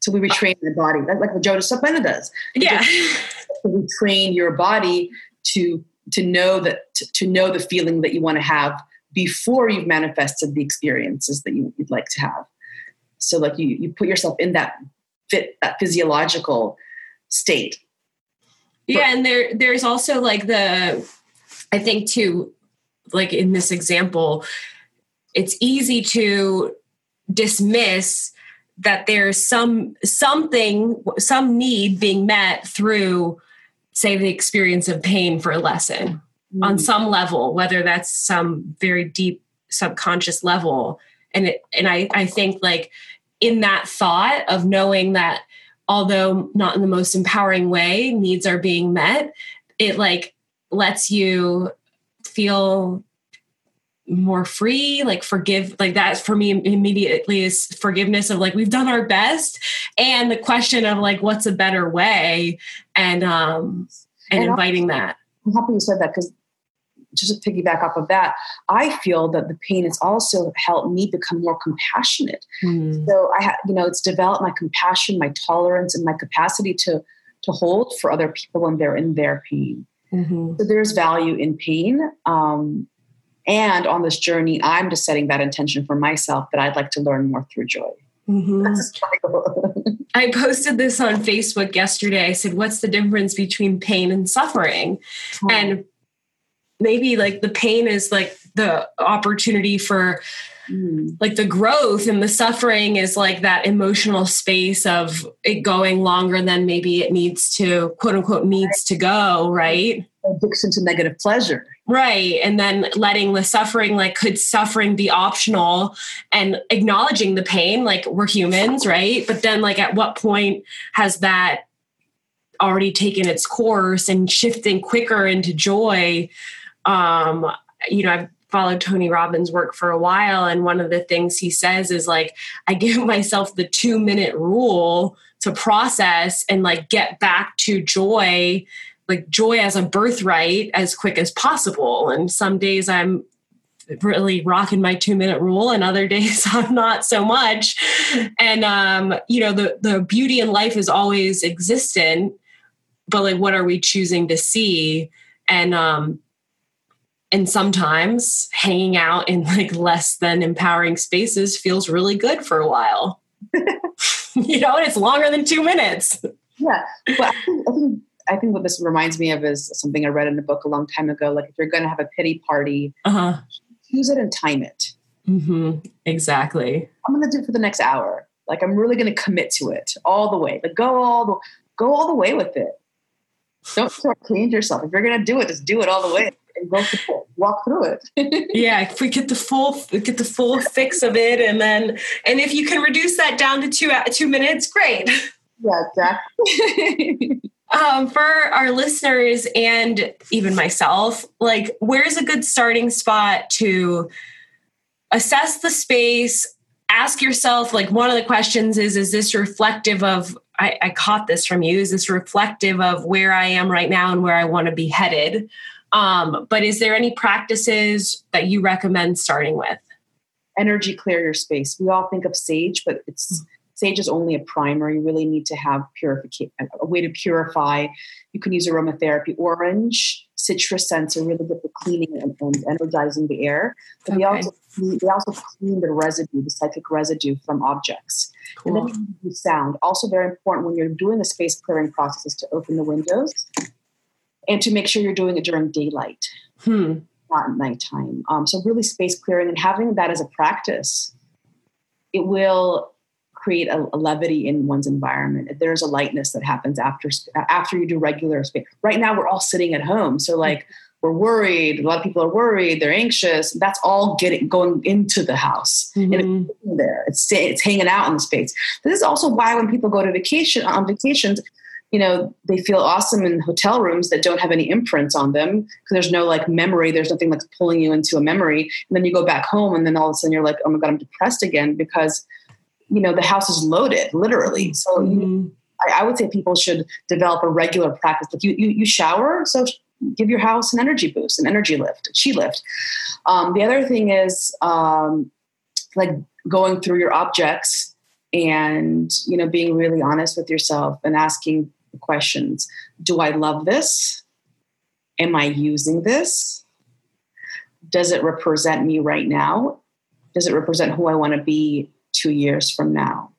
So we retrain the body, like what Joe Dispenza does. Yeah. we train your body to to know that to, to know the feeling that you want to have before you've manifested the experiences that you, would like to have. So like you you put yourself in that fit that physiological state. Yeah, and there there's also like the I think too, like in this example, it's easy to dismiss that there's some something some need being met through say the experience of pain for a lesson mm. on some level whether that's some very deep subconscious level and it, and I, I think like in that thought of knowing that although not in the most empowering way needs are being met it like lets you feel more free like forgive like that for me immediately is forgiveness of like we've done our best and the question of like what's a better way and um and, and inviting that. I'm happy you said that because just to piggyback off of that i feel that the pain has also helped me become more compassionate mm. so i have you know it's developed my compassion my tolerance and my capacity to to hold for other people when they're in their pain mm-hmm. so there's value in pain um, and on this journey, I'm just setting that intention for myself that I'd like to learn more through joy. Mm-hmm. I posted this on Facebook yesterday. I said, What's the difference between pain and suffering? Mm-hmm. And maybe like the pain is like the opportunity for mm. like the growth and the suffering is like that emotional space of it going longer than maybe it needs to quote unquote needs to go right addiction to negative pleasure Right. And then letting the suffering, like, could suffering be optional and acknowledging the pain? Like, we're humans, right? But then, like, at what point has that already taken its course and shifting quicker into joy? Um, you know, I've followed Tony Robbins' work for a while. And one of the things he says is like, I give myself the two minute rule to process and like get back to joy, like joy as a birthright as quick as possible. And some days I'm really rocking my two minute rule and other days i'm not so much and um you know the the beauty in life is always existent but like what are we choosing to see and um and sometimes hanging out in like less than empowering spaces feels really good for a while you know and it's longer than two minutes yeah well I think, I think I think what this reminds me of is something I read in a book a long time ago. Like if you're going to have a pity party, uh-huh. use it and time it. Mm-hmm. Exactly. I'm going to do it for the next hour. Like I'm really going to commit to it all the way. Like go all the go all the way with it. Don't change yourself. If you're going to do it, just do it all the way and go through it, walk through it. yeah, if we get the full get the full fix of it, and then and if you can reduce that down to two two minutes, great. Yeah, exactly. um, for our listeners and even myself, like where's a good starting spot to assess the space? Ask yourself, like one of the questions is, is this reflective of I, I, caught this from you. Is this reflective of where I am right now and where I want to be headed? Um, but is there any practices that you recommend starting with? Energy clear your space. We all think of sage, but it's sage is only a primer. You really need to have purification, a way to purify. You can use aromatherapy. Orange, citrus scents are really good for cleaning and, and energizing the air. But okay. they also they also clean the residue, the psychic residue from objects. Cool. And then you sound. Also very important when you're doing the space clearing process is to open the windows and to make sure you're doing it during daylight, hmm. not at nighttime. Um, so really space clearing and having that as a practice, it will create a, a, levity in one's environment. There's a lightness that happens after after you do regular space. Right now, we're all sitting at home, so like we're worried. A lot of people are worried. They're anxious. That's all getting going into the house mm-hmm. and it's there. It's it's hanging out in the space. This is also why when people go to vacation on vacations, you know they feel awesome in hotel rooms that don't have any imprints on them because there's no like memory there's nothing that's pulling you into a memory. And then you go back home and then all of a sudden you're like oh my god i'm depressed again because you know the house is loaded literally. So mm-hmm. I, I, would say people should develop a regular practice. Like you, you, you shower so give your house an energy boost an energy lift a chi lift. Um, the other thing is um, like going through your objects and you know being really honest with yourself and asking questions do i love this am i using this does it represent me right now does it represent who i want to be two years from now?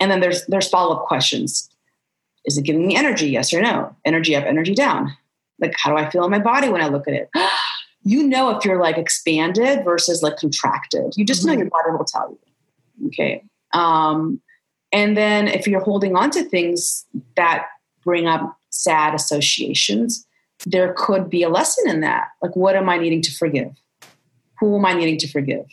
And then there's there's follow-up questions. Is it giving me energy? Yes or no? Energy up, energy down. Like how do I feel in my body when I look at it? you know if you're like expanded versus like contracted. You just mm-hmm. know your body will tell you. Okay. Um, and then if you're holding on to things that bring up sad associations, there could be a lesson in that. Like, what am I needing to forgive? Who am I needing to forgive?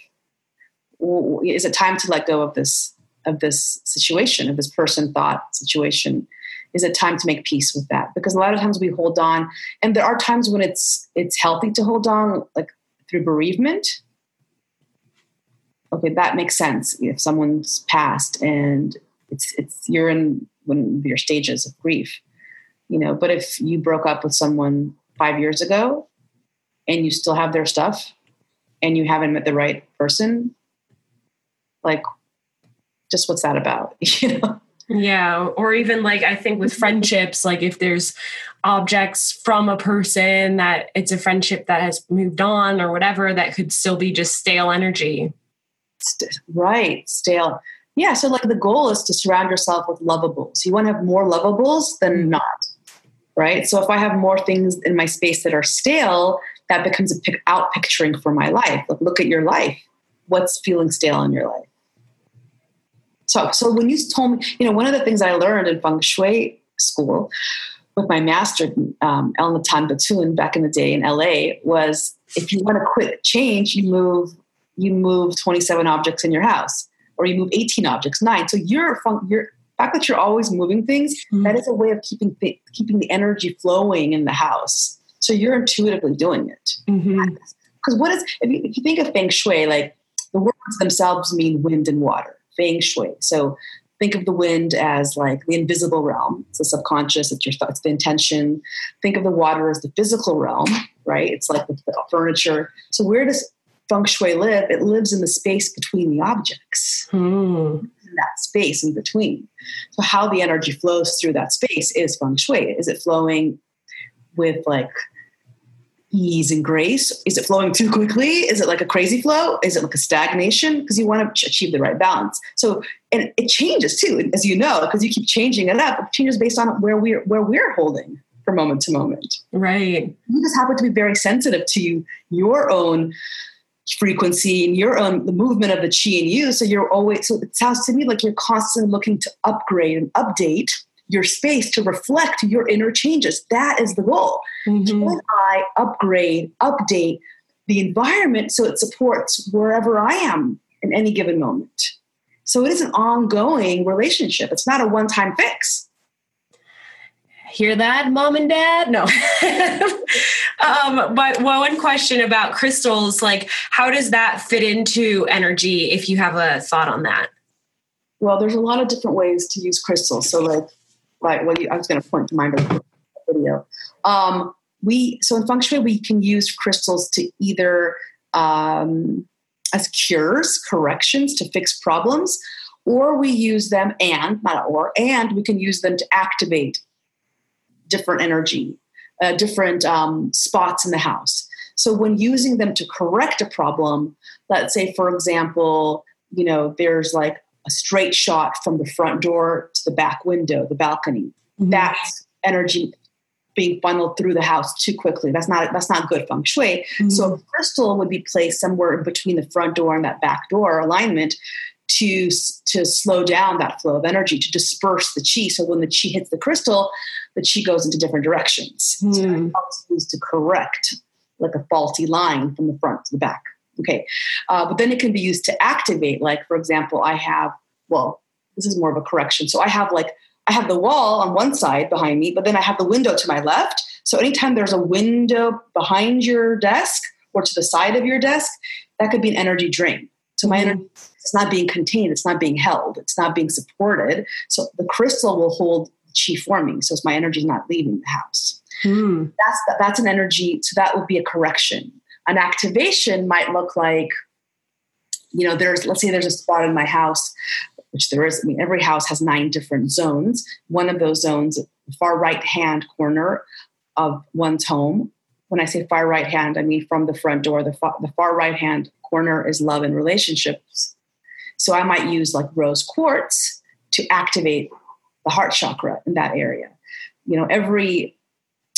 is it time to let go of this of this situation of this person thought situation is it time to make peace with that because a lot of times we hold on and there are times when it's it's healthy to hold on like through bereavement okay that makes sense if someone's passed and it's it's you're in one of your stages of grief you know but if you broke up with someone five years ago and you still have their stuff and you haven't met the right person like just what's that about? You know? Yeah or even like i think with friendships like if there's objects from a person that it's a friendship that has moved on or whatever that could still be just stale energy. Right stale yeah so like the goal is to surround yourself with lovables. You want to have more lovables than mm-hmm. not right? So if i have more things in my space that are stale that becomes a pic- out picturing for my life. Like look at your life. What's feeling stale in your life? So, so when you told me, you know, one of the things I learned in feng shui school with my master, um, El Natan Batun, back in the day in LA, was if you want to quit change, you move you move 27 objects in your house, or you move 18 objects, nine. So you're you're fact that you're always moving things, mm-hmm. that is a way of keeping th- keeping the energy flowing in the house. So you're intuitively doing it. Mm-hmm. Because what is, if you, if you think of feng shui, like the words themselves mean wind and water, feng shui. So think of the wind as like the invisible realm. It's the subconscious, it's your thoughts, the intention. Think of the water as the physical realm, right? It's like the furniture. So where does feng shui live? It lives in the space between the objects. Hmm. In that space in between. So how the energy flows through that space is feng shui. Is it flowing with like ease and grace? Is it flowing too quickly? Is it like a crazy flow? Is it like a stagnation? Because you want to achieve the right balance. So, and it changes too, as you know, because you keep changing it up. It changes based on where we're where we're holding from moment to moment. Right. You just happen to be very sensitive to your own frequency and your own the movement of the chi in you. So you're always so it sounds to me like you're constantly looking to upgrade and update your space to reflect your inner changes. That is the goal. Mhm. Can I upgrade, update the environment so it supports wherever I am in any given moment? So it is an ongoing relationship. It's not a one time fix. Hear that, mom and dad? No. um, but one question about crystals, like how does that fit into energy if you have a thought on that? Well, there's a lot of different ways to use crystals. So, like, like well, you, I was going to point to my video. Um, we so in feng shui we can use crystals to either um, as cures, corrections to fix problems, or we use them and not or and we can use them to activate different energy, uh, different um, spots in the house. So when using them to correct a problem, let's say for example, you know there's like a straight shot from the front door to the back window, the balcony. That's energy being funneled through the house too quickly. That's not that's not good feng shui. Mhm. So a crystal would be placed somewhere in between the front door and that back door alignment to to slow down that flow of energy to disperse the chi. So when the chi hits the crystal, the chi goes into different directions. So Hmm. it helps used to correct like a faulty line from the front to the back. Okay, uh, but then it can be used to activate. Like for example, I have well, this is more of a correction. So I have like I have the wall on one side behind me, but then I have the window to my left. So anytime there's a window behind your desk or to the side of your desk, that could be an energy drain. So my Mhm. energy is not being contained, it's not being held, it's not being supported. So the crystal will hold chi for me. So my energy is not leaving the house. Hmm. That's that's an energy. So that would be a correction. An activation might look like, you know, there's let's say there's a spot in my house which there is, I mean, every house has nine different zones. One of those zones, the far right hand corner of one's home. When I say far right hand, I mean from the front door. The far, the far right hand corner is love and relationships. So I might use like rose quartz to activate the heart chakra in that area. You know, every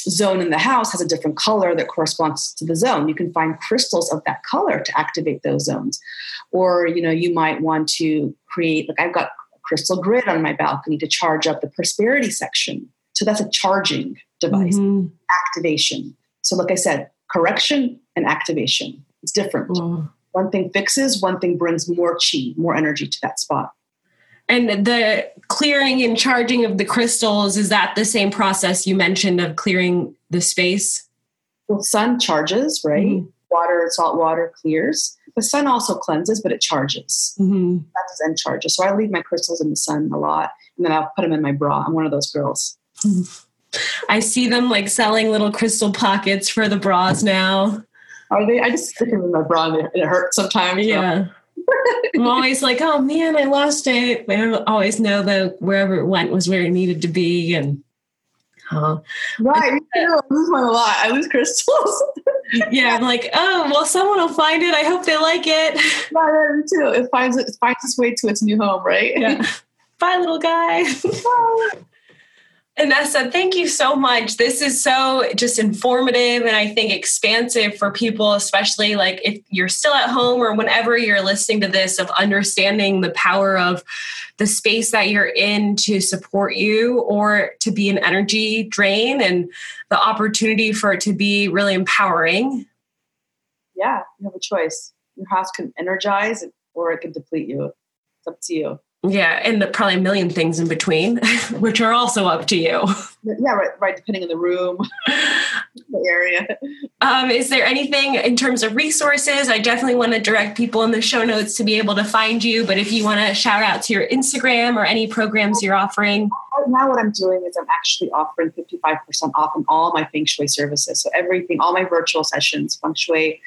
zone in the house has a different color that corresponds to the zone. You can find crystals of that color to activate those zones. Or, you know, you might want to create, like I've got a crystal grid on my balcony to charge up the prosperity section. So that's a charging device, Mhm. activation. So, like I said, correction and activation. It's different. Wow. One thing fixes, one thing brings more chi, more energy to that spot. And the clearing and charging of the crystals, is that the same process you mentioned of clearing the space? Well, sun charges, right? Mhm. Water, salt water clears. The sun also cleanses, but it charges. Mhm. That's and charges. So I leave my crystals in the sun a lot, and then I'll put them in my bra. I'm one of those girls. I see them like selling little crystal pockets for the bras now. Are they? I just stick them in my bra, and it, hurts sometimes. so- Yeah. I'm always like, oh man, I lost it. I always know that wherever it went was where it needed to be. And oh, Right. I lose mine a lot. I lose crystals. yeah, I'm like, oh, well, someone will find it. I hope they like it. right, me too. It finds it, it finds its way to its new home, right? Yeah. Bye, little guy. Inessa, thank you so much. This is so just informative and I think expansive for people, especially like if you're still at home or whenever you're listening to this, of understanding the power of the space that you're in to support you or to be an energy drain and the opportunity for it to be really empowering. yeah, you have a choice. Your house can energize or it can deplete you. It's up to you. Yeah, and the, probably a million things in between, which are also up to you. Yeah, right, right depending on the room, the area. Um, is there anything in terms of resources? I definitely want to direct people in the show notes to be able to find you. But if you want to shout out to your Instagram or any programs you're offering. Right now, what I'm doing is I'm actually offering 55% off on all my feng shui services. So everything, all my virtual sessions, feng shui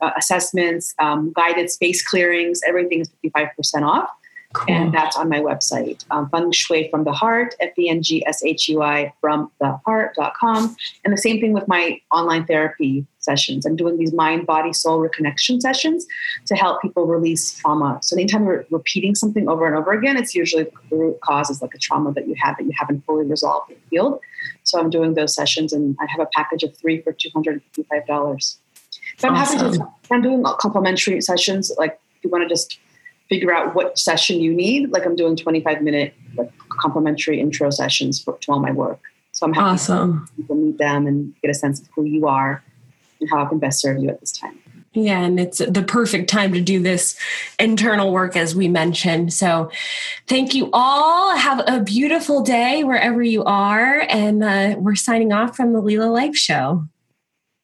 uh, assessments, um, guided space clearings, everything is 55% off. Cool. And that's on my website, um, Feng Shui from the Heart, F E N G S H U I from the heart.com. And the same thing with my online therapy sessions. I'm doing these mind, body, soul reconnection sessions to help people release trauma. So anytime you're repeating something over and over again, it's usually the root cause is like a trauma that you have that you haven't fully resolved or healed. So I'm doing those sessions and I have a package of three for $255. So I'm awesome. happy to, I'm doing complimentary sessions. Like if you want to just figure out what session you need. Like I'm doing 25 minute like complimentary intro sessions for, to all my work. So I'm happy awesome. to meet them and get a sense of who you are and how I can best serve you at this time. Yeah, and it's the perfect time to do this internal work, as we mentioned. So, thank you all. Have a beautiful day wherever you are. And uh, we're signing off from the Lila Life Show.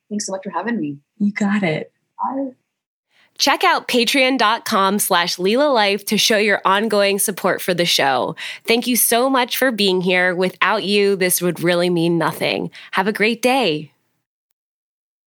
Thanks so much for having me. You got it. Bye. Check out patreon.com slash Life to show your ongoing support for the show. Thank you so much for being here. Without you, this would really mean nothing. Have a great day.